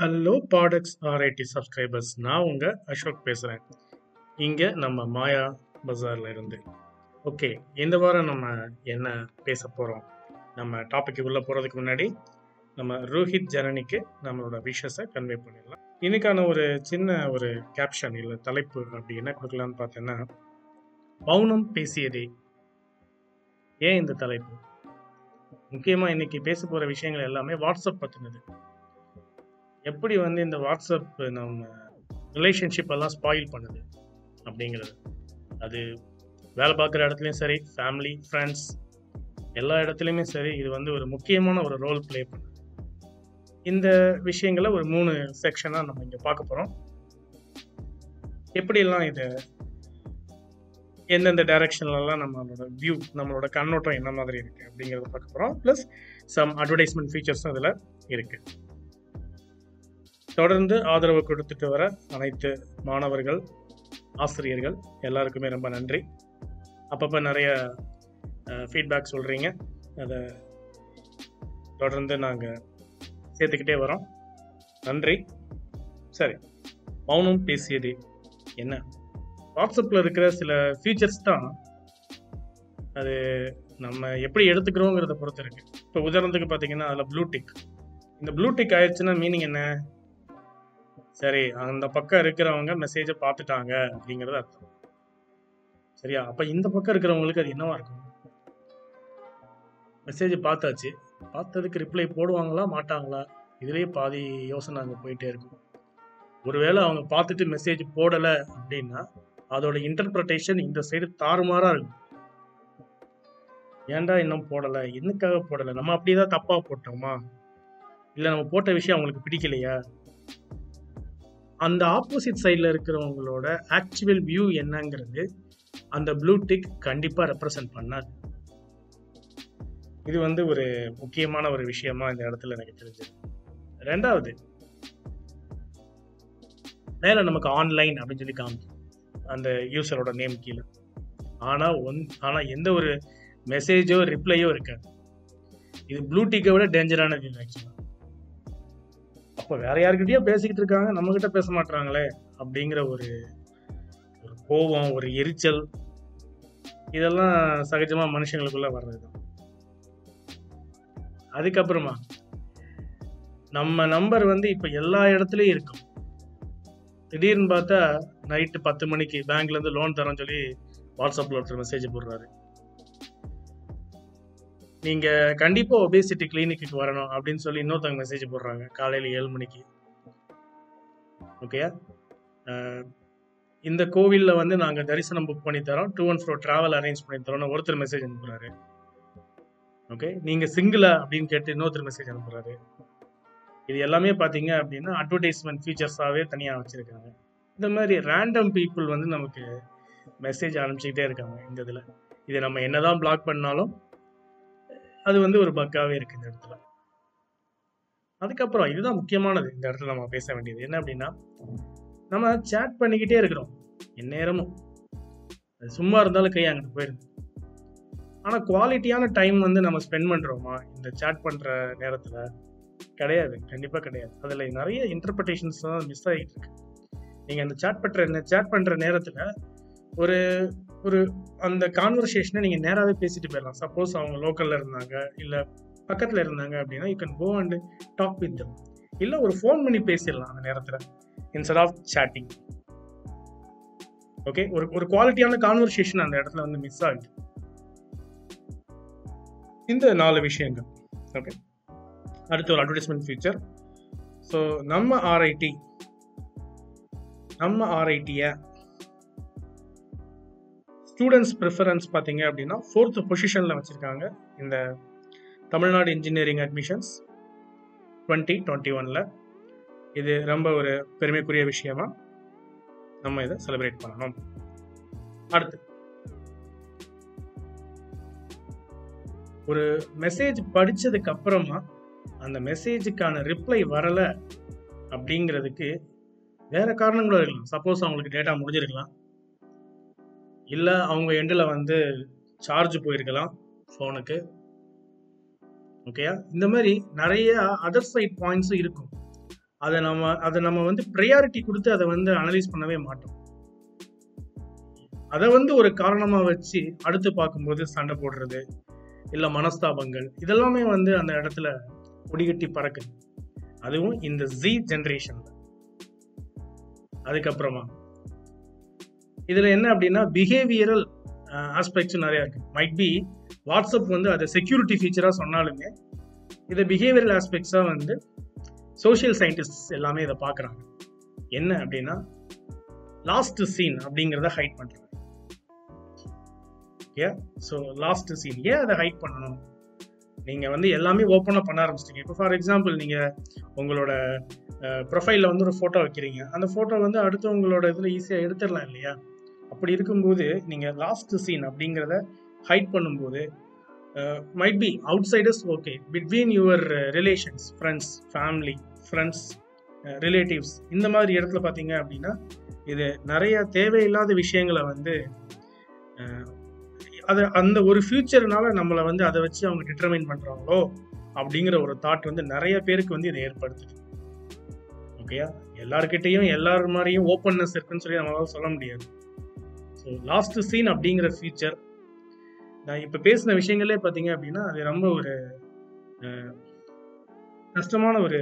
Hello products RIT subscribers நான் உங்கள் அசோக் பேசுகிறேன் இங்கே நம்ம மாயா பஜாரில் இருந்து. ஓகே இந்த வாரம் நம்ம என்ன பேச போகிறோம் நம்ம டாபிக் உள்ளே போகிறதுக்கு முன்னாடி நம்ம ரோஹித் ஜனனிக்கு நம்மளோட விஷஸை கன்வே பண்ணிடலாம். இன்னைக்கான ஒரு சின்ன ஒரு கேப்ஷன் இல்லை தலைப்பு அப்படி என்ன கொடுக்கலான்னு பார்த்தேன்னா மௌனம் பேசியதே. ஏன் இந்த தலைப்பு? முக்கியமாக இன்னைக்கு பேச போகிற விஷயங்கள் எல்லாமே வாட்ஸ்அப் பற்றினது எப்படி வந்து இந்த வாட்ஸ்அப் நம்ம ரிலேஷன்ஷிப் எல்லாம் ஸ்பாயில் பண்ணுது அப்படிங்கிறது. அது வேலை பார்க்குற இடத்துலையும் சரி ஃபேமிலி ஃப்ரெண்ட்ஸ் எல்லா இடத்துலையுமே சரி இது வந்து ஒரு முக்கியமான ஒரு ரோல் ப்ளே பண்ணுது. இந்த விஷயங்களை ஒரு மூணு செக்ஷனாக நம்ம இங்கே பார்க்க போகிறோம் எப்படியெல்லாம் இதை எந்தெந்த டைரக்ஷன்லலாம் நம்மளோட வியூ நம்மளோட கண்ணோட்டம் என்ன மாதிரி இருக்குது அப்படிங்கிறத பார்க்க போகிறோம் ப்ளஸ் சம் அட்வர்டைஸ்மெண்ட் ஃபீச்சர்ஸும் இதில் இருக்குது தொடர்ந்து ஆதரவு கொடுத்துட்டு வர அனைத்து மாணவர்கள் ஆசிரியர்கள் எல்லாருக்குமே ரொம்ப நன்றி. அப்பப்போ நிறைய ஃபீட்பேக் சொல்கிறீங்க அதை தொடர்ந்து நாங்கள் சேர்த்துக்கிட்டே வரோம். நன்றி. சரி மௌனம் பேசியது என்ன? வாட்ஸ்அப்பில் இருக்கிற சில ஃபீச்சர்ஸ் தான் அது நம்ம எப்படி எடுத்துக்கிறோங்கிறத பொறுத்து இருக்கு. இப்போ உதாரணத்துக்கு பார்த்தீங்கன்னா அதில் ப்ளூடிக் இந்த ப்ளூடிக் ஆயிடுச்சுன்னா மீனிங் என்ன? சரி அந்த பக்கம் இருக்கிறவங்க மெசேஜை பார்த்துட்டாங்க அப்படிங்கிறது அர்த்தம். சரியா? அப்போ இந்த பக்கம் இருக்கிறவங்களுக்கு அது என்னவா இருக்கும்? மெசேஜ் பார்த்தாச்சு. பார்த்ததுக்கு ரிப்ளை போடுவாங்களா மாட்டாங்களா? இதுலேயே பாதி யோசனை அங்கே போயிட்டே இருக்கும். ஒருவேளை அவங்க பார்த்துட்டு மெசேஜ் போடலை அப்படின்னா அதோட இன்டர்பிரட்டேஷன் இந்த சைடு தாறுமாறாக இருக்கும். ஏன்டா இன்னும் போடலை? என்னக்காக போடலை? நம்ம அப்படிதான் தப்பாக போட்டோமா? இல்லை நம்ம போட்ட விஷயம் அவங்களுக்கு பிடிக்கலையா? அந்த ஆப்போசிட் சைடில் இருக்கிறவங்களோட ஆக்சுவல் வியூ என்னங்கிறது அந்த ப்ளூ டிக் கண்டிப்பாக ரெப்ரசன்ட் பண்ணாது. இது வந்து ஒரு முக்கியமான ஒரு விஷயமா இந்த இடத்துல எனக்கு தெரிஞ்சது. ரெண்டாவது மேலே நமக்கு ஆன்லைன் அப்படின்னு சொல்லி காமிக்கும். அந்த யூசரோட நேம் கீழே. ஆனால் ஒன் ஆனால் எந்த ஒரு மெசேஜோ ரிப்ளையோ இருக்காது. இது ப்ளூ டிக்கை விட டேஞ்சரானது ஆக்சுவலாக அப்போ வேற யாருக்கிட்டயோ பேசிக்கிட்டு இருக்காங்க நம்ம கிட்ட பேச மாட்டாங்களே அப்படிங்கிற ஒரு ஒரு கோபம் ஒரு எரிச்சல் இதெல்லாம் சகஜமா மனுஷங்களுக்குள்ள வர்றதுதான். அதுக்கப்புறமா நம்ம நம்பர் வந்து இப்போ எல்லா இடத்துலையும் இருக்கும் திடீர்னு பார்த்தா நைட்டு பத்து மணிக்கு பேங்க்லேருந்து லோன் தரோன்னு சொல்லி வாட்ஸ்அப்பில் ஒருத்தர் மெசேஜ் போடுறாரு. நீங்க கண்டிப்பா ஒபேசிட்டி கிளினிக்கு வரணும் அப்படின்னு சொல்லி இன்னொருத்தவங்க மெசேஜ் போடுறாங்க. காலையில ஏழு மணிக்கு. ஓகேயா இந்த கோவிலில் வந்து நாங்கள் தரிசனம் புக் பண்ணி தரோம். Two and four travel arrange பண்ணி தரோம்னு ஒருத்தர் மெசேஜ் அனுப்புறாரு. ஓகே நீங்கள் சிங்கிளா அப்படின்னு கேட்டு இன்னொருத்தர் மெசேஜ் அனுப்புறாரு. இது எல்லாமே பார்த்தீங்க அப்படின்னா அட்வர்டைஸ்மெண்ட் ஃபீச்சர்ஸாகவே தனியாக வச்சுருக்காங்க. இந்த மாதிரி ரேண்டம் பீப்புள் வந்து நமக்கு மெசேஜ் அனுப்பிச்சிக்கிட்டே இருக்காங்க இந்த இதில். இதை நம்ம என்னதான் பிளாக் பண்ணாலும் அது வந்து ஒரு பக்காவே இருக்கு இந்த இடத்துல. அதுக்கப்புறம் இதுதான் முக்கியமானது இந்த இடத்துல நம்ம பேச வேண்டியது. என்ன அப்படின்னா நம்ம சேட் பண்ணிக்கிட்டே இருக்கிறோம். எந்நேரமும். அது சும்மா இருந்தாலும் கை அங்கிட்டு போயிடுது ஆனால் குவாலிட்டியான டைம் வந்து நம்ம ஸ்பெண்ட் பண்ணுறோமா இந்த சேட் பண்ணுற நேரத்தில்? கிடையாது. கண்டிப்பாக கிடையாது. அதில் நிறைய இன்டர்பிரிட்டேஷன்ஸ் தான் மிஸ் ஆகிட்டு இருக்கு. நீங்கள் அந்த சேட் பண்ணுற சேட் பண்ணுற நேரத்தில் ஒரு ஒரு அந்த கான்வர்சேஷனை நீங்கள் நேராகவே பேசிட்டு போயிடலாம். சப்போஸ் அவங்க லோக்கலில் இருந்தாங்க இல்லை பக்கத்தில் இருந்தாங்க அப்படின்னா you can go and talk with them இல்லை ஒரு ஃபோன் பண்ணி பேசிடலாம் அந்த நேரத்தில் இன்ஸ்டெட் ஆஃப் சேட்டிங் ஓகே ஒரு ஒரு குவாலிட்டியான கான்வர்சேஷன் அந்த இடத்துல வந்து மிஸ் ஆகுது. இந்த நாலு விஷயங்கள். ஓகே அடுத்து ஒரு அட்வர்டைஸ்மெண்ட் ஃபீச்சர் ஸோ நம்ம ஆர்ஐடி நம்ம ஆர்ஐடியை ஸ்டூடெண்ட்ஸ் ப்ரிஃபரன்ஸ் பார்த்தீங்க அப்படின்னா ஃபோர்த் பொசிஷனில் வச்சுருக்காங்க இந்த Tamil Nadu engineering admissions twenty twenty ஒனில் இது ரொம்ப ஒரு பெருமைக்குரிய விஷயமா நம்ம இதை செலிப்ரேட் பண்ணணும். அடுத்து ஒரு மெசேஜ் படித்ததுக்கு அப்புறமா அந்த மெசேஜுக்கான ரிப்ளை வரலை அப்படிங்கிறதுக்கு வேற காரணங்களும் இருக்கலாம். சப்போஸ் அவங்களுக்கு டேட்டா முடிஞ்சிருக்கலாம். இல்லை அவங்க எண்டில் வந்து சார்ஜ் போயிருக்கலாம் ஃபோனுக்கு ஓகேயா இந்த மாதிரி நிறைய அதர் சைட் பாயிண்ட்ஸும் இருக்கும். அதை நம்ம அதை நம்ம வந்து ப்ரையாரிட்டி கொடுத்து அதை வந்து அனலைஸ் பண்ணவே மாட்டோம். அதை வந்து ஒரு காரணமாக வச்சு அடுத்து பார்க்கும்போது சண்டை போடுறது இல்லை மனஸ்தாபங்கள் இதெல்லாமே வந்து அந்த இடத்துல கொடிகட்டி பறக்குது. அதுவும் இந்த ஜி ஜென்ரேஷன் அதுக்கப்புறமா. இதில் என்ன அப்படின்னா பிஹேவியரல் ஆஸ்பெக்ட்ஸ் நிறையா இருக்குது மைட் பி வாட்ஸ்அப் வந்து அதை செக்யூரிட்டி ஃபீச்சராக சொன்னாலுமே இதை பிஹேவியரல் ஆஸ்பெக்ட்ஸாக வந்து சோஷியல் சயின்டிஸ்ட் எல்லாமே இதை பார்க்குறாங்க. என்ன அப்படின்னா லாஸ்ட் சீன் அப்படிங்கிறத ஹைட் பண்ணுறாங்க ஓகே ஸோ லாஸ்ட் சீன் ஏன் அதை ஹைட் பண்ணணும்? நீங்கள் வந்து எல்லாமே ஓப்பனாக பண்ண ஆரம்பிச்சிட்டீங்க. இப்போ ஃபார் எக்ஸாம்பிள் நீங்கள் உங்களோட ப்ரொஃபைலில் வந்து ஒரு ஃபோட்டோ வைக்கிறீங்க. அந்த ஃபோட்டோ வந்து அடுத்து உங்களோட இதில் ஈஸியாக எடுத்துடலாம் இல்லையா? அப்படி இருக்கும்போது நீங்கள் லாஸ்ட் சீன் அப்படிங்கிறத ஹைட் பண்ணும்போது might be outsiders okay between your relations friends family friends relatives இந்த மாதிரி இடத்துல பார்த்தீங்க அப்படின்னா இது நிறைய தேவையில்லாத விஷயங்களை வந்து அதை அந்த ஒரு ஃபியூச்சர்னால நம்மளை வந்து அதை வச்சு அவங்க டிட்டர்மைன் பண்ணுறாங்களோ அப்படிங்கிற ஒரு தாட் வந்து நிறைய பேருக்கு வந்து இதை ஏற்படுத்துது. ஓகேயா எல்லார்கிட்டையும் எல்லார் மாதிரியும் ஓப்பன்னஸ் இருக்குன்னு சொல்லி நம்மளால சொல்ல முடியாது. ஸோ லாஸ்ட் சீன் அப்படிங்கிற ஃபீச்சர் நான் இப்போ பேசின விஷயங்களே பார்த்தீங்க அப்படின்னா அது ரொம்ப ஒரு கஷ்டமான ஒரு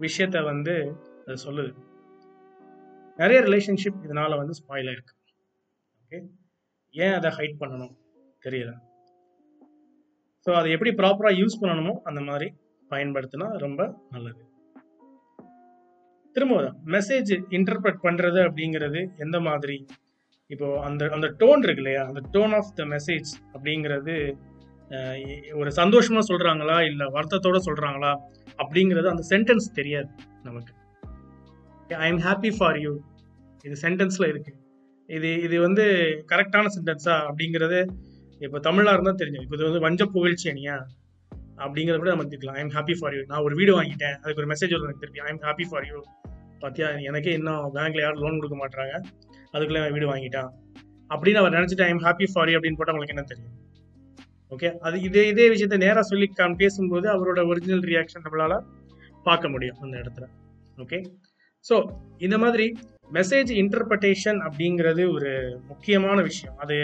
விஷயத்த வந்து அது சொல்லுது. நிறைய ரிலேஷன்ஷிப் இதனால வந்து ஸ்பாயில் ஆயிருக்கு. ஓகே ஏன் அதை ஹைட் பண்ணணும்? தெரியல. ஸோ அதை எப்படி ப்ராப்பராக யூஸ் பண்ணணுமோ அந்த மாதிரி பயன்படுத்தினா ரொம்ப நல்லது. திரும்ப மெசேஜ் இன்டர்பிரட் பண்ணுறது அப்படிங்கிறது எந்த மாதிரி? இப்போ அந்த அந்த டோன் இருக்கு இல்லையா அந்த டோன் ஆஃப் த மெசேஜ் அப்படிங்கிறது ஒரு சந்தோஷமா சொல்றாங்களா? இல்ல வருத்தத்தோட சொல்றாங்களா? அப்படிங்கிறது அந்த சென்டென்ஸ் தெரியாது நமக்கு. I am happy for you இது சென்டென்ஸ்ல இருக்கு. இது இது வந்து கரெக்டான சென்டென்ஸா அப்படிங்கிறது இப்போ தமிழா இருந்தா தெரிஞ்சு இப்போ இது வந்து வஞ்ச புகழ்ச்சி அணியா? அப்படிங்கிறத கூட நம்ம தெரிஞ்சுக்கலாம் I am happy for you நான் ஒரு வீடு வாங்கிட்டேன். அதுக்கு ஒரு மெசேஜ் வருது எனக்கு திருப்பி. I am happy for you பார்த்தியா எனக்கே இன்னும் பேங்க்ல யாரும் லோன் கொடுக்க மாட்டாங்க அதுக்குள்ள அவன் வீடு வாங்கிட்டான். அப்படின்னு அவர் நினைச்சிட்டு ஐம் ஹாப்பி ஃபார் யூ அப்படின்னு போட்டால் உங்களுக்கு என்ன தெரியும்? ஓகே அது இதே இதே விஷயத்த நேராக சொல்லி பேசும்போது அவரோட ஒரிஜினல் ரியாக்ஷன் நம்மளால பார்க்க முடியும் அந்த இடத்துல. ஓகே ஸோ இந்த மாதிரி மெசேஜ் இன்டர்பிரட்டேஷன் அப்படிங்கிறது ஒரு முக்கியமான விஷயம். அது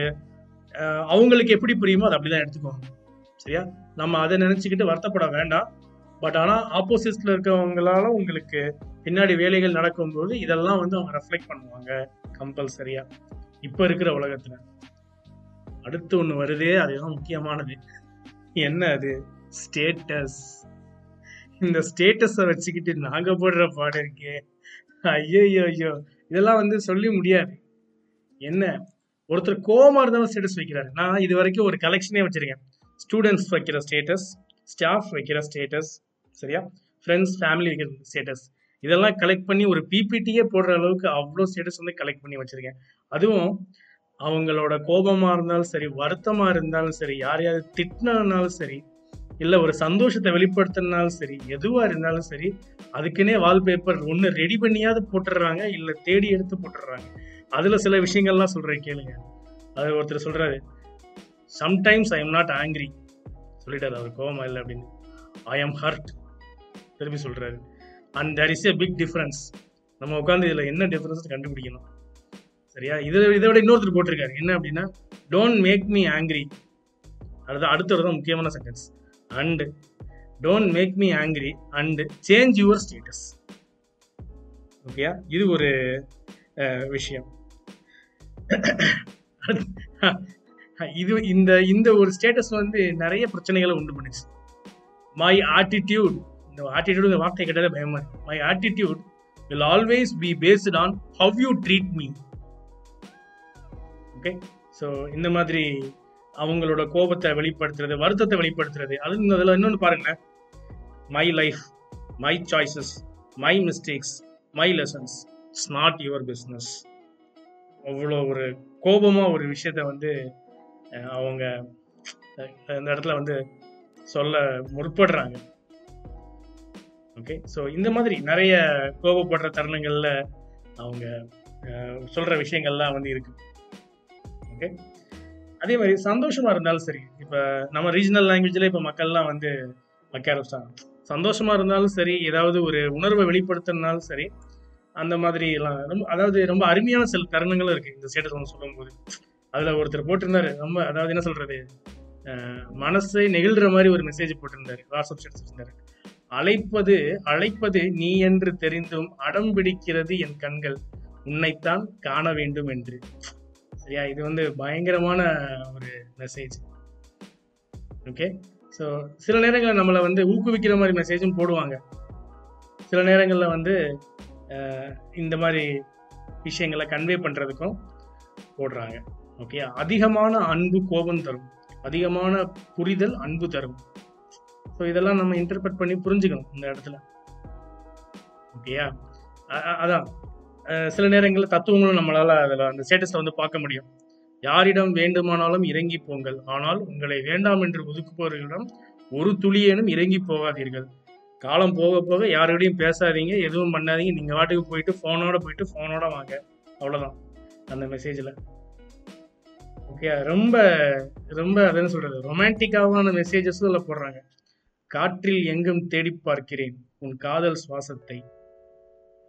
அவங்களுக்கு எப்படி புரியுமோ அதை அப்படிதான் எடுத்துக்குவாங்க. சரியா? நம்ம அதை நினைச்சுக்கிட்டு வருத்தப்பட வேண்டாம். பட் ஆனால் ஆப்போசிட்ல இருக்கவங்களால உங்களுக்கு பின்னாடி வேலைகள் நடக்கும்போது இதெல்லாம் வந்து அவங்க ரெஃப்ளெக்ட் பண்ணுவாங்க கம்பல்சரியா இப்ப இருக்கிற உலகத்துல. அடுத்து ஒண்ணு வருதே அதுதான் முக்கியமானது. என்ன அது? ஸ்டேட்டஸ் இந்த ஸ்டேட்டஸை வச்சுக்கிட்டு நாங்க போடுற பாடம் இருக்கே. ஐயோ ஐயோ இதெல்லாம் வந்து சொல்லி முடியாது. என்ன? ஒருத்தர் கோமா இருந்தாலும் ஸ்டேட்டஸ் வைக்கிறாரு. நான் இது வரைக்கும் ஒரு கலெக்ஷனே வச்சிருக்கேன். ஸ்டூடெண்ட்ஸ் வைக்கிற ஸ்டேட்டஸ் ஸ்டாஃப் வைக்கிற ஸ்டேட்டஸ் சரியா? ஃப்ரெண்ட்ஸ் ஃபேமிலி வைக்கிற ஸ்டேட்டஸ் இதெல்லாம் கலெக்ட் பண்ணி ஒரு பிபிடியே போடுற அளவுக்கு அவ்வளோ ஸ்டேட்டஸ் வந்து கலெக்ட் பண்ணி வச்சிருக்கேன். அதுவும் அவங்களோட கோபமாக இருந்தாலும் சரி வருத்தமாக இருந்தாலும் சரி யாரையாவது திட்டினாலும் சரி இல்லை ஒரு சந்தோஷத்தை வெளிப்படுத்தினாலும் சரி எதுவாக இருந்தாலும் சரி அதுக்குன்னே வால்பேப்பர் ஒன்று ரெடி பண்ணியாவது போட்டுடுறாங்க இல்லை தேடி எடுத்து போட்டுடுறாங்க. அதில் சில விஷயங்கள்லாம் சொல்கிறேன் கேளுங்க. அது ஒருத்தர் சொல்கிறாரு sometimes I am not angry சொல்லிட்டார் அவர் கோவமா இல்லை அப்படின்னு. ஐ எம் ஹர்ட் திரும்பி சொல்கிறாரு and there is a big difference நம்ம உட்காந்து இதில் என்ன டிஃப்ரென்ஸ் கண்டுபிடிக்கணும். சரியா? இதை இதை விட இன்னொருத்தர் போட்டிருக்காரு. என்ன அப்படின்னா டோன்ட் மேக் மீ ஆங்கிரி அடுத்த அடுத்தது தான் முக்கியமான sentence and don't make me angry and change your status ஓகேயா இது ஒரு விஷயம். இது இந்த இந்த ஒரு ஸ்டேட்டஸ் வந்து நிறைய பிரச்சனைகளை உண்டு பண்ணுச்சு. மை ஆட்டிடியூட் இந்த ஆட்டிடியூடு வார்த்தை கேட்டாலே பயமா இருக்கு. My attitude will always be based on how you treat me okay so இந்த மாதிரி அவங்களோட கோபத்தை வெளிப்படுத்துறது வருத்தத்தை வெளிப்படுத்துறது அது இந்த இதில் இன்னொன்று பாருங்களேன். My life my choices my mistakes my lessons it's not your business அவ்வளோ ஒரு கோபமாக ஒரு விஷயத்த வந்து அவங்க இந்த இடத்துல வந்து சொல்ல முற்படுறாங்க. ஓகே ஸோ இந்த மாதிரி நிறைய கோபப்படுற தருணங்கள்ல அவங்க சொல்கிற சொல்ற விஷயங்கள்லாம் வந்து இருக்கு. ஓகே அதே மாதிரி சந்தோஷமா இருந்தாலும் சரி இப்போ நம்ம ரீஜனல் லாங்குவேஜ்ல இப்போ மக்கள்லாம் வந்து வைக்க ஆரம்பிச்சாங்க சந்தோஷமா இருந்தாலும் சரி ஏதாவது ஒரு உணர்வை வெளிப்படுத்தினாலும் சரி அந்த மாதிரி எல்லாம் ரொம்ப அதாவது ரொம்ப அருமையான சில தருணங்களும் இருக்கு. இந்த ஸ்டேட்டஸ் ஒன்று சொல்லும்போது. அதுல ஒருத்தர் போட்டிருந்தாரு ரொம்ப அதாவது என்ன சொல்றது மனசை நெகிழ்ற மாதிரி ஒரு மெசேஜ் போட்டிருந்தாரு. வாட்ஸ்அப் ஸ்டேட்டஸ் இருந்தாரு அழைப்பது அழைப்பது நீ என்று தெரிந்தும் அடம் பிடிக்கிறது என் கண்கள். உன்னைத்தான் காண வேண்டும் என்று. சரியா? இது வந்து பயங்கரமான ஒரு மெசேஜ் ஓகே ஸோ சில நேரங்களில் நம்மளை வந்து ஊக்குவிக்கிற மாதிரி மெசேஜும் போடுவாங்க. சில நேரங்களில் வந்து இந்த மாதிரி விஷயங்களை கன்வே பண்ணுறதுக்கும் போடுறாங்க. ஓகே அதிகமான அன்பு கோபம் தரும். அதிகமான புரிதல் அன்பு தரும். ஸோ இதெல்லாம் நம்ம இன்டர்பிரட் பண்ணி புரிஞ்சுக்கணும் இந்த இடத்துல. ஓகேயா அதான். சில நேரங்களில் தத்துவங்களும் நம்மளால அதில் அந்த ஸ்டேட்டஸில் வந்து பார்க்க முடியும். யாரிடம் வேண்டுமானாலும் இறங்கி போங்கள். ஆனால் உங்களை வேண்டாம் என்று ஒதுக்குபவர்களிடம் ஒரு துளியேனும் இறங்கி போகாதீர்கள். காலம் போக போக யாரோடையும் பேசாதீங்க எதுவும் பண்ணாதீங்க. நீங்கள் வாட்டுக்கு போயிட்டு ஃபோனோட போயிட்டு ஃபோனோட வாங்க. அவ்வளோதான் அந்த மெசேஜில் ஓகே ரொம்ப ரொம்ப அதான் சொல்கிறது ரொமான்டிக்காவான மெசேஜஸும் அதில் போடுறாங்க. காற்றில் எங்கும் தேடி பார்க்கிறேன். உன் காதல் சுவாசத்தை.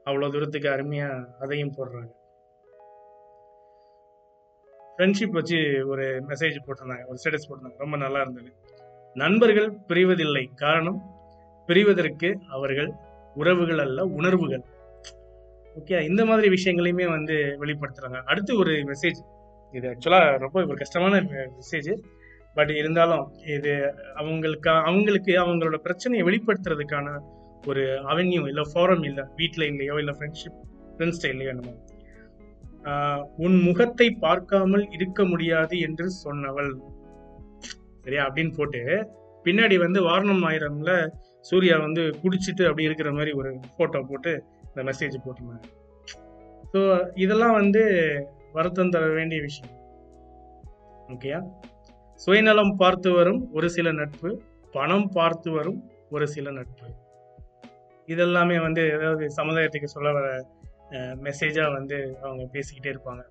அவ்வளோ தூரத்துக்கு அருமையா அதையும் போடுறாங்க. ஃப்ரெண்ட்ஷிப் வச்சு ஒரு மெசேஜ் போட்டிருந்தாங்க. ஒரு ஸ்டேட்டஸ் போட்டிருந்தாங்க. ரொம்ப நல்லா இருந்தது. நண்பர்கள் பிரிவதில்லை. காரணம் பிரிவதற்கு அவர்கள் உறவுகள் அல்ல உணர்வுகள். ஓகே இந்த மாதிரி விஷயங்களையுமே வந்து வெளிப்படுத்துறாங்க. அடுத்து ஒரு மெசேஜ் இது ஆக்சுவலாக ரொம்ப ஒரு கஷ்டமான மெசேஜ் பட் இருந்தாலும் இது அவங்களுக்கு அவங்களுக்கு அவங்களோட பிரச்சனையை வெளிப்படுத்துறதுக்கான ஒரு அவென்யூ இல்லை ஃபாரம் இல்லை வீட்டில் இல்லையோ இல்லை ஃப்ரெண்ட்ஷிப் ஃப்ரெண்ட்ஸ்ட இல்லையோ என்னமோ. உன் முகத்தை பார்க்காமல் இருக்க முடியாது என்று சொன்னவள். சரியா? அப்படின்னு போட்டு பின்னாடி வந்து வாரணம் ஆயிரம்ல சூர்யா வந்து குடிச்சிட்டு அப்படி இருக்கிற மாதிரி ஒரு ஃபோட்டோ போட்டு இந்த மெசேஜ் போட்டிருந்தாங்க. ஸோ இதெல்லாம் வந்து வருத்தம் தர வேண்டிய விஷயம். ஓகேயா சுயநலம் பார்த்து வரும் ஒரு சில நட்பு பணம் பார்த்து வரும் ஒரு சில நட்பு. இதெல்லாமே வந்து ஏதாவது சமுதாயத்துக்கு சொல்ல வர மெசேஜாக வந்து அவங்க பேசிக்கிட்டே இருப்பாங்க.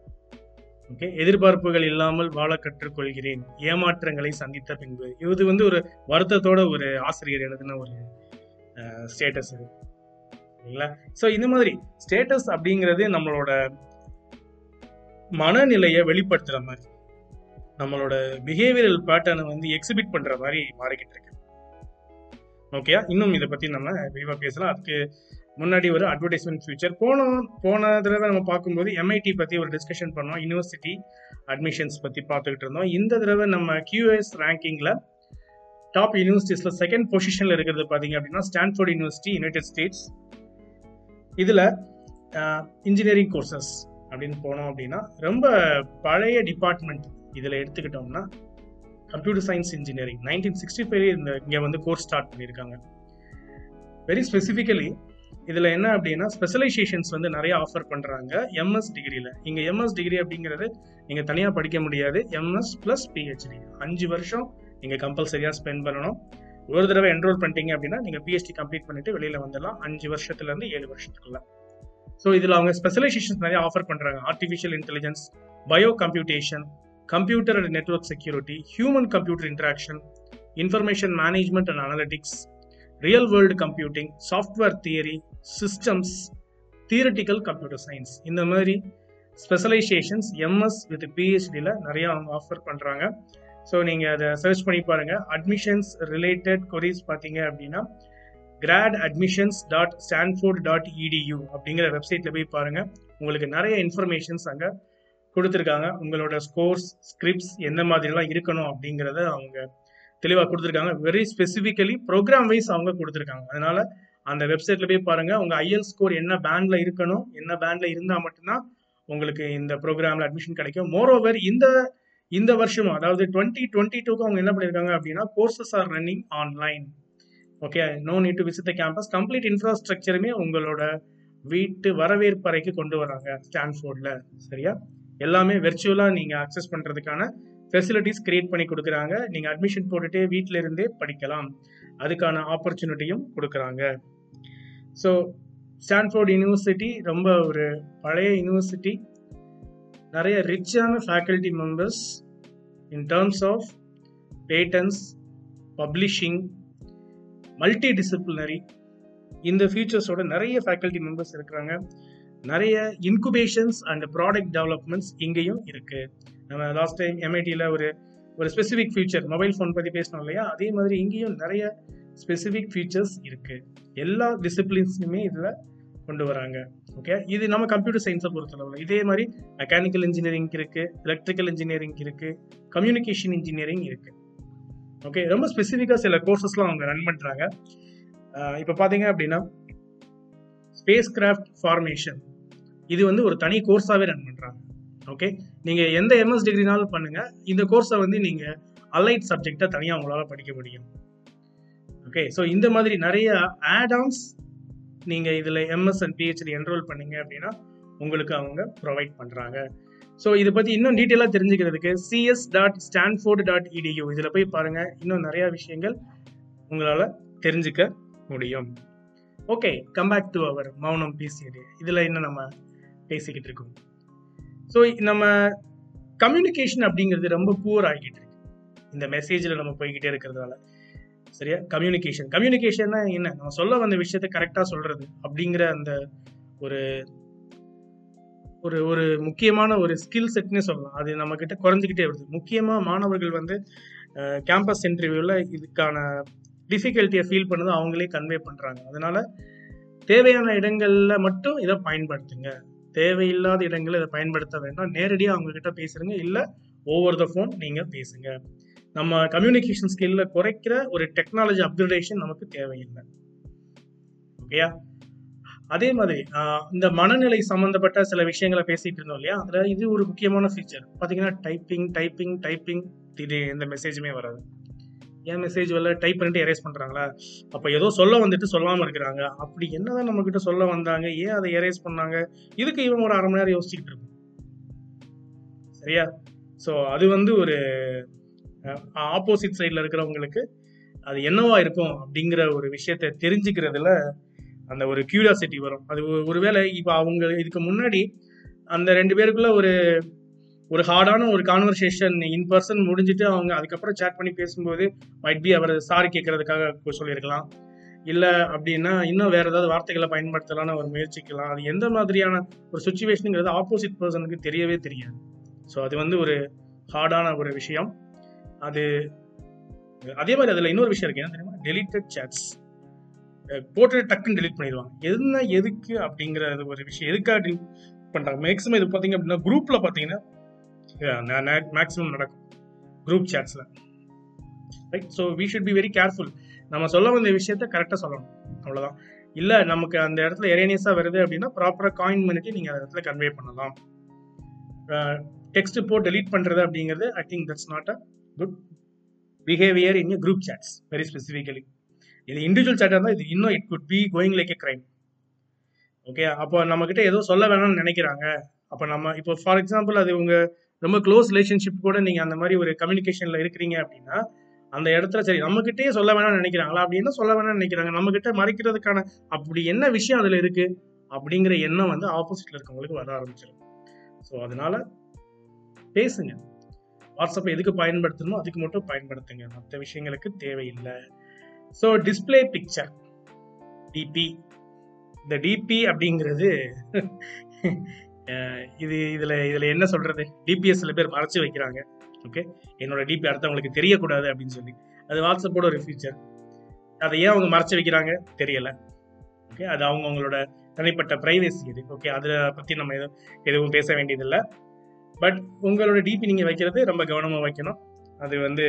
ஓகே? எதிர்பார்ப்புகள் இல்லாமல் வாழ கற்றுக்கொள்கிறேன். ஏமாற்றங்களை சந்தித்த பின்பு. இது வந்து ஒரு வருத்தத்தோட ஒரு ஆசிரியர் எழுதின ஒரு ஸ்டேட்டஸ் இது சரிங்களா ஸோ இந்த மாதிரி ஸ்டேட்டஸ் அப்படிங்கிறது நம்மளோட மனநிலையை வெளிப்படுத்துகிற மாதிரி. நம்மளோட பிஹேவியரல் பேட்டர்னை வந்து எக்ஸிபிட் பண்ணுற மாதிரி மாறிக்கிட்டு இருக்கு. ஓகேயா இன்னும் இதை பற்றி நம்ம விரிவாக பேசலாம். அதுக்கு முன்னாடி ஒரு அட்வர்டைஸ்மெண்ட் ஃபியூச்சர் போன போன தடவை நம்ம பார்க்கும்போது எம்ஐடி பற்றி ஒரு டிஸ்கஷன் பண்ணோம். யூனிவர்சிட்டி அட்மிஷன்ஸ் பற்றி பார்த்துக்கிட்டு இருந்தோம். இந்த தடவை நம்ம கியூஎஸ் ரேங்கிங்கில் டாப் யூனிவர்சிட்டிஸில் செகண்ட் பொசிஷனில் இருக்கிறது பார்த்தீங்க அப்படின்னா ஸ்டான்ஃபோர்ட் யூனிவர்சிட்டி யுனைடெட் ஸ்டேட்ஸ் இதில் இன்ஜினியரிங் கோர்சஸ் அப்படின்னு போனோம் அப்படின்னா ரொம்ப பழைய டிபார்ட்மெண்ட் இதில் எடுத்துக்கிட்டோம்னா computer science engineering nineteen sixty five இந்த இங்கே வந்து கோர்ஸ் ஸ்டார்ட் பண்ணியிருக்காங்க. வெரி ஸ்பெசிஃபிக்கலி இதில் என்ன அப்படின்னா ஸ்பெஷலைசேஷன்ஸ் வந்து நிறைய ஆஃபர் பண்ணுறாங்க எம்எஸ் டிகிரியில் இங்கே எம்எஸ் டிகிரி அப்படிங்கிறது நீங்கள் தனியாக படிக்க முடியாது. எம்எஸ் ப்ளஸ் பிஹெச்டி அஞ்சு வருஷம் நீங்கள் கம்பல்சரியாக ஸ்பெண்ட் பண்ணணும். ஒரு தடவை என்ரோல் பண்ணிட்டீங்க அப்படின்னா நீங்கள் பிஹெச்டி கம்ப்ளீட் பண்ணிட்டு வெளியில் வந்துடலாம். அஞ்சு வருஷத்துலேருந்து ஏழு வருஷத்துக்குள்ள. ஸோ இதில் அவங்க ஸ்பெஷலைசேஷன்ஸ் நிறைய ஆஃபர் பண்ணுறாங்க artificial intelligence bio computation computer and network security human computer interaction information management and analytics real world computing software theory systems theoretical computer science இந்த மாதிரி ஸ்பெஷலைசேஷன்ஸ் எம்எஸ் வித் பிஹெச்டியில் நிறையா அவங்க ஆஃபர் பண்ணுறாங்க so நீங்கள் அதை search பண்ணி பாருங்கள் அட்மிஷன்ஸ் ரிலேட்டட் கொரிஸ் பார்த்தீங்க அப்படின்னா grad admissions dot Stanford dot edu அப்படிங்கிற வெப்சைட்டில் போய் பாருங்கள் உங்களுக்கு நிறைய இன்ஃபர்மேஷன்ஸ் அங்கே கொடுத்துருக்காங்க. உங்களோட ஸ்கோர்ஸ் ஸ்கிரிப்ட்ஸ் எந்த மாதிரிலாம் இருக்கணும் அப்படிங்கிறத அவங்க தெளிவாக கொடுத்துருக்காங்க. வெரி ஸ்பெசிஃபிக்கலி ப்ரோக்ராம் வைஸ் அவங்க கொடுத்துருக்காங்க. அதனால அந்த வெப்சைட்ல போய் பாருங்க. உங்க ஐஎல் ஸ்கோர் என்ன பேண்ட்ல இருக்கணும் என்ன பேண்ட்ல இருந்தா மட்டும்தான் உங்களுக்கு இந்த ப்ரோக்ராம்ல அட்மிஷன் கிடைக்கும். மோரோவர் இந்த இந்த வருஷமும் அதாவது டுவெண்ட்டி டுவெண்ட்டி டூக்கு அவங்க என்ன பண்ணியிருக்காங்க அப்படின்னா courses are running online okay no need to visit the campus complete இன்ஃப்ராஸ்ட்ரக்சருமே உங்களோட வீட்டு வரவேற்பறைக்கு கொண்டு வராங்க ஸ்டான்ஃபோர்டில் சரியா? எல்லாமே வெர்ச்சுவலாக நீங்கள் அக்சஸ் பண்ணுறதுக்கான ஃபெசிலிட்டிஸ் கிரியேட் பண்ணி கொடுக்குறாங்க. நீங்கள் அட்மிஷன் போட்டுகிட்டே வீட்டில இருந்தே படிக்கலாம். அதுக்கான ஆப்பர்ச்சுனிட்டியும் கொடுக்குறாங்க. ஸோ ஸ்டான்ஃபோர்ட் யூனிவர்சிட்டி ரொம்ப ஒரு பழைய யூனிவர்சிட்டி நிறைய ரிச்சான faculty members in terms of patents publishing multi disciplinary இந்த ஃபியூச்சர்ஸோட நிறைய ஃபேக்கல்டி மெம்பர்ஸ் இருக்கிறாங்க. நிறைய இன்குபேஷன்ஸ் அண்ட் ப்ராடக்ட் டெவலப்மெண்ட்ஸ் இங்கேயும் இருக்கு. நம்ம லாஸ்ட் டைம் எம்ஐடியில் ஒரு ஒரு ஸ்பெசிஃபிக் ஃபியூச்சர் மொபைல் ஃபோன் பற்றி பேசணும் இல்லையா? அதே மாதிரி இங்கேயும் நிறைய ஸ்பெசிஃபிக் ஃபீச்சர்ஸ் இருக்கு. எல்லா டிசிப்ளின்ஸுமே இதில் கொண்டு வராங்க. ஓகே இது நம்ம கம்ப்யூட்டர் சயின்ஸை பொறுத்தளவில். இதே மாதிரி மெக்கானிக்கல் இன்ஜினியரிங் இருக்குது எலக்ட்ரிக்கல் இன்ஜினியரிங் இருக்குது கம்யூனிகேஷன் இன்ஜினியரிங் இருக்குது ஓகே ரொம்ப ஸ்பெசிஃபிக்காக சில கோர்சஸ்லாம் அவங்க ரன் பண்ணுறாங்க இப்போ பார்த்தீங்க அப்படின்னா ஸ்பேஸ் கிராஃப்ட் ஃபார்மேஷன் இது வந்து ஒரு தனி கோர்ஸாகவே ரன் பண்ணுறாங்க ஓகே நீங்கள் எந்த எம்எஸ் டிகிரினாலும் பண்ணுங்கள் இந்த கோர்ஸை வந்து நீங்கள் அலைட் சப்ஜெக்டை தனியாக உங்களால் படிக்க முடியும். ஓகே ஸோ இந்த மாதிரி நிறைய ஆடான்ஸ் நீங்கள் இதில் எம்எஸ் அண்ட் பிஹெச்டி என்ரோல் பண்ணீங்க அப்படின்னா உங்களுக்கு அவங்க ப்ரொவைட் பண்ணுறாங்க ஸோ இதை பற்றி இன்னும் டீட்டெயிலாக தெரிஞ்சுக்கிறதுக்கு CS dot Stanford dot edu இதில் போய் பாருங்கள் இன்னும் நிறையா விஷயங்கள் உங்களால் தெரிஞ்சுக்க முடியும். Okay come back to our மௌனம் பிசிடி இதில் என்ன நம்ம பேசிக்கிட்டு இருக்கோம் ஸோ நம்ம கம்யூனிகேஷன் அப்படிங்கிறது ரொம்ப புவர் ஆகிட்டு இருக்கு இந்த மெசேஜில் நம்ம போய்கிட்டே இருக்கிறதால சரியா? கம்யூனிகேஷன் கம்யூனிகேஷன்னா என்ன? நம்ம சொல்ல வந்த விஷயத்த கரெக்டாக சொல்றது அப்படிங்கிற அந்த ஒரு ஒரு ஒரு முக்கியமான ஒரு ஸ்கில் செட்னே சொல்லலாம். அது நம்ம கிட்ட குறைஞ்சிக்கிட்டே வருது. முக்கியமாக மாணவர்கள் வந்து கேம்பஸ் இன்டர்வியூவில் இதுக்கான டிஃபிகல்ட்டியை ஃபீல் பண்ணது அவங்களே கன்வே பண்ணுறாங்க அதனால தேவையான இடங்களில் மட்டும் இதை பயன்படுத்துங்க. தேவையில்லாத இடங்களில் இதை பயன்படுத்த வேண்டாம். நேரடியாக அவங்கக்கிட்ட பேசுறீங்க. இல்லை ஓவர் த ஃபோன் நீங்கள் பேசுங்க. நம்ம கம்யூனிகேஷன் ஸ்கில்ல குறைக்கிற ஒரு டெக்னாலஜி அப்கிரேடேஷன் நமக்கு தேவையில்லை. ஓகேயா அதே மாதிரி இந்த மனநிலை சம்மந்தப்பட்ட சில விஷயங்களை பேசிட்டு இருந்தோம் இல்லையா? அதில் இது ஒரு முக்கியமான ஃபீச்சர் பார்த்தீங்கன்னா டைப்பிங் டைப்பிங் டைப்பிங் திடீர் எந்த மெசேஜுமே வராது. ஏன் மெசேஜ் வெளில டைப் பண்ணிட்டு எரேஸ் பண்ணுறாங்களா அப்போ ஏதோ சொல்ல வந்துட்டு சொல்லாமல் இருக்கிறாங்க. அப்படி என்னதான் நம்மக்கிட்ட சொல்ல வந்தாங்க? ஏன் அதை எரேஸ் பண்ணாங்க? இதுக்கு இவங்க ஒரு அரை மணி நேரம் யோசிச்சுக்கிட்டு இருக்கும் சரியா? ஸோ அது வந்து ஒரு ஆப்போசிட் சைடில் இருக்கிறவங்களுக்கு அது என்னவா இருக்கும் அப்படிங்கிற ஒரு விஷயத்த தெரிஞ்சுக்கிறதுல அந்த ஒரு கியூரியாசிட்டி வரும். அது ஒருவேளை இப்போ அவங்க இதுக்கு முன்னாடி அந்த ரெண்டு பேருக்குள்ள ஒரு ஒரு ஹார்டான ஒரு கான்வர்சேஷன் இன் பர்சன் முடிஞ்சுட்டு அவங்க அதுக்கப்புறம் சேட் பண்ணி பேசும்போது மைட் பி அவர் சாரி கேட்கறதுக்காக சொல்லியிருக்கலாம் இல்லை அப்படின்னா இன்னும் வேற ஏதாவது வார்த்தைகளை பயன்படுத்தலாம்னு அவர் முயற்சிக்கலாம். அது எந்த மாதிரியான ஒரு சுச்சுவேஷனுங்கிறது ஆப்போசிட் பர்சனுக்கு தெரியவே தெரியாது. ஸோ அது வந்து ஒரு ஹார்டான ஒரு விஷயம். அது அதே மாதிரி அதில் இன்னொரு விஷயம் இருக்கு. என்ன தெரியுமா? டெலிட்டட் சேட்ஸ் போட்டு டக்குன்னு டெலிட் பண்ணிடுவாங்க. என்ன எதுக்கு அப்படிங்கிற ஒரு விஷயம் எதுக்காக டெலிட் பண்ணுறாங்க மேக்ஸிமம் இது பார்த்தீங்க அப்படின்னா குரூப்பில் பார்த்தீங்கன்னா மேக்ஸிமம் நடக்கும். Group சேட்ஸில் right so we should be very careful நம்ம சொல்ல வந்த விஷயத்த கரெக்டாக சொல்லணும். அவ்வளோதான் இல்லை நமக்கு அந்த இடத்துல எரேனியஸாக வருது அப்படின்னா ப்ராப்பராக காயின் பண்ணிட்டு நீங்கள் அந்த இடத்துல கன்வே பண்ணலாம். டெக்ஸ்ட் போட்டு டெலீட் பண்ணுறது அப்படிங்கிறது I think that's not a good behaviour in group chats very specifically இது இண்டிவிஜுவல் சேட்டாக இருந்தால் இது இன்னும் it could be going like a crime okay அப்போ நம்மக்கிட்ட ஏதோ சொல்ல வேணாம்னு நினைக்கிறாங்க. அப்போ நம்ம இப்போ ஃபார் எக்ஸாம்பிள் அது உங்கள் ரொம்ப க்ளோஸ் ரிலேஷன்ஷிப் கூட நீங்கள் அந்த மாதிரி ஒரு கம்யூனிகேஷனில் இருக்கிறீங்க அப்படின்னா அந்த இடத்துல சரி நம்மக்கிட்டே சொல்ல வேணாம்னு நினைக்கிறாங்களா? அப்படின்னு சொல்ல வேணாம்னு நினைக்கிறாங்க? நம்மக்கிட்ட மறைக்கிறதுக்கான அப்படி என்ன விஷயம் அதில் இருக்கு? அப்படிங்கிற எண்ணம் வந்து ஆப்போசிட்ல இருக்கவங்களுக்கு வர ஆரம்பிச்சிடும் ஸோ அதனால பேசுங்க. வாட்ஸ்அப்பை எதுக்கு பயன்படுத்தணுமோ அதுக்கு மட்டும் பயன்படுத்துங்க. மற்ற விஷயங்களுக்கு தேவையில்லை. ஸோ டிஸ்பிளே பிக்சர் டிபி இந்த டிபி அப்படிங்கிறது இது இதில் இதில் என்ன சொல்கிறது டிபிஎஸ் சில பேர் மறைச்சி வைக்கிறாங்க. ஓகே? என்னோட டிபி அடுத்தவங்களுக்கு தெரியக்கூடாது அப்படின்னு சொல்லி. அது வாட்ஸ்அப்போட ஒரு ஃபியூச்சர் அதை ஏன் அவங்க மறைச்சி வைக்கிறாங்க? தெரியலை. ஓகே? அது அவங்க அவங்களோட தனிப்பட்ட ப்ரைவேசி இது. ஓகே? அதை பற்றி நம்ம எதுவும் எதுவும் பேச வேண்டியதில்லை. பட் உங்களோட டிபி நீங்கள் வைக்கிறது ரொம்ப கவனமாக வைக்கணும். அது வந்து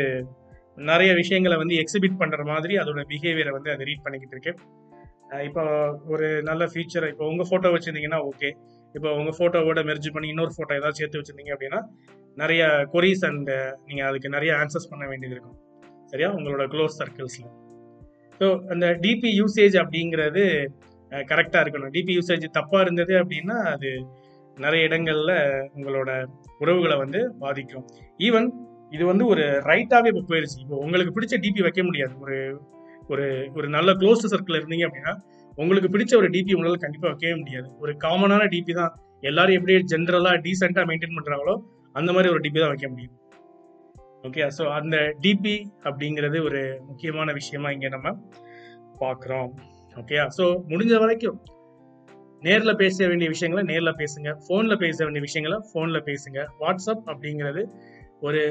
நிறைய விஷயங்களை வந்து எக்ஸிபிட் பண்ணுற மாதிரி அதோட பிஹேவியரை வந்து அது ரீட் பண்ணிக்கிட்டு இருக்கு. இப்போ ஒரு நல்ல ஃபியூச்சர் இப்போ உங்கள் ஃபோட்டோ வச்சுருந்தீங்கன்னா ஓகே இப்போ உங்கள் ஃபோட்டோவோட மெர்ஜ் பண்ணி இன்னொரு ஃபோட்டோ ஏதாவது சேர்த்து வச்சுருந்தீங்க அப்படின்னா நிறைய கொரிஸ் அண்ட் நீங்கள் அதுக்கு நிறைய ஆன்சர்ஸ் பண்ண வேண்டியது இருக்கும். சரியா? உங்களோட க்ளோஸ் சர்க்கிள்ஸில் ஸோ அந்த டிபி யூசேஜ் அப்படிங்கிறது கரெக்டாக இருக்கணும். டிபி யூசேஜ் தப்பாக இருந்தது அப்படின்னா அது நிறைய இடங்களில் உங்களோட உறவுகளை வந்து பாதிக்கும். ஈவன் இது வந்து ஒரு ரைட்டாகவே இப்போ போயிடுச்சு இப்போ உங்களுக்கு பிடிச்ச டிபி வைக்க முடியாது. ஒரு ஒரு ஒரு நல்ல க்ளோஸ்டு சர்க்கிள் இருந்தீங்க அப்படின்னா உங்களுக்கு பிடிச்ச ஒரு டிபி உங்களால் கண்டிப்பாக வைக்கவே முடியாது. ஒரு காமனான டிபி தான். எல்லாரும் எப்படி ஜென்ரலாக டீசெண்டாக மெயின்டைன் பண்ணுறாங்களோ அந்த மாதிரி ஒரு டிபி தான் வைக்க முடியும். ஓகே ஸோ அந்த டிபி அப்படிங்கிறது ஒரு முக்கியமான விஷயமா இங்கே நம்ம பார்க்குறோம். ஓகேயா ஸோ முடிஞ்ச வரைக்கும் நேரில் பேச வேண்டிய விஷயங்களை நேரில் பேசுங்க. ஃபோனில் பேச வேண்டிய விஷயங்களை ஃபோனில் பேசுங்க. வாட்ஸ்அப் அப்படிங்கிறது ஒரு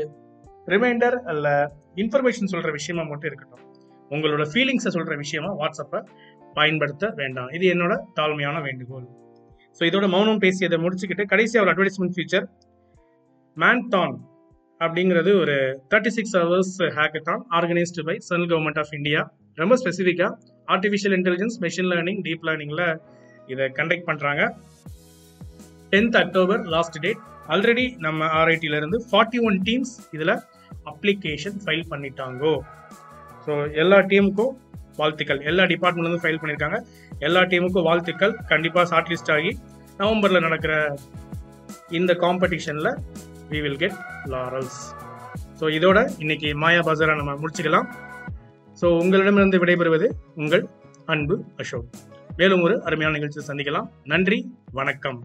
ரிமைண்டர் அல்ல இன்ஃபர்மேஷன் சொல்கிற விஷயமா மட்டும் இருக்கட்டும். உங்களோட ஃபீலிங்ஸை சொல்கிற விஷயமா வாட்ஸ்அப்பை பயன்படுத்த வேண்டாம். இது என்னோட தாழ்மையான வேண்டுகோள். ஸோ இதோட மௌனம் பேசியதை முடிச்சுக்கிட்டு கடைசியாக ஒரு அட்வர்டைஸ்மெண்ட் ஃபீச்சர் மேன்தான் அப்படிங்கிறது ஒரு thirty six hours hackathon organised by central government of India ரொம்ப ஸ்பெசிஃபிக்காக artificial intelligence machine learning deep லேர்னிங்கில் இதை கண்டக்ட் பண்ணுறாங்க tenth October last date already நம்ம ஆர்ஐடியில இருந்து ஃபார்ட்டி ஒன் டீம்ஸ் இதில் அப்ளிகேஷன் ஃபைல் பண்ணிட்டாங்கோ. ஸோ எல்லா டீமுக்கும் வாழ்த்துக்கள். எல்லா டிபார்ட்மெண்ட்லேருந்து ஃபைல் பண்ணியிருக்காங்க எல்லா டீமுக்கும் வாழ்த்துக்கள். கண்டிப்பாக ஷார்ட் லிஸ்ட் ஆகி நவம்பரில் நடக்கிற இந்த காம்படிஷனில் we will get laurels so இதோட இன்னைக்கு மாயா பஜாரை நம்ம முடிச்சுக்கலாம். ஸோ உங்களிடமிருந்து விடைபெறுவது உங்கள் அன்பு அசோக். மேலும் ஒரு அருமையான நிகழ்ச்சியை சந்திக்கலாம். நன்றி வணக்கம்.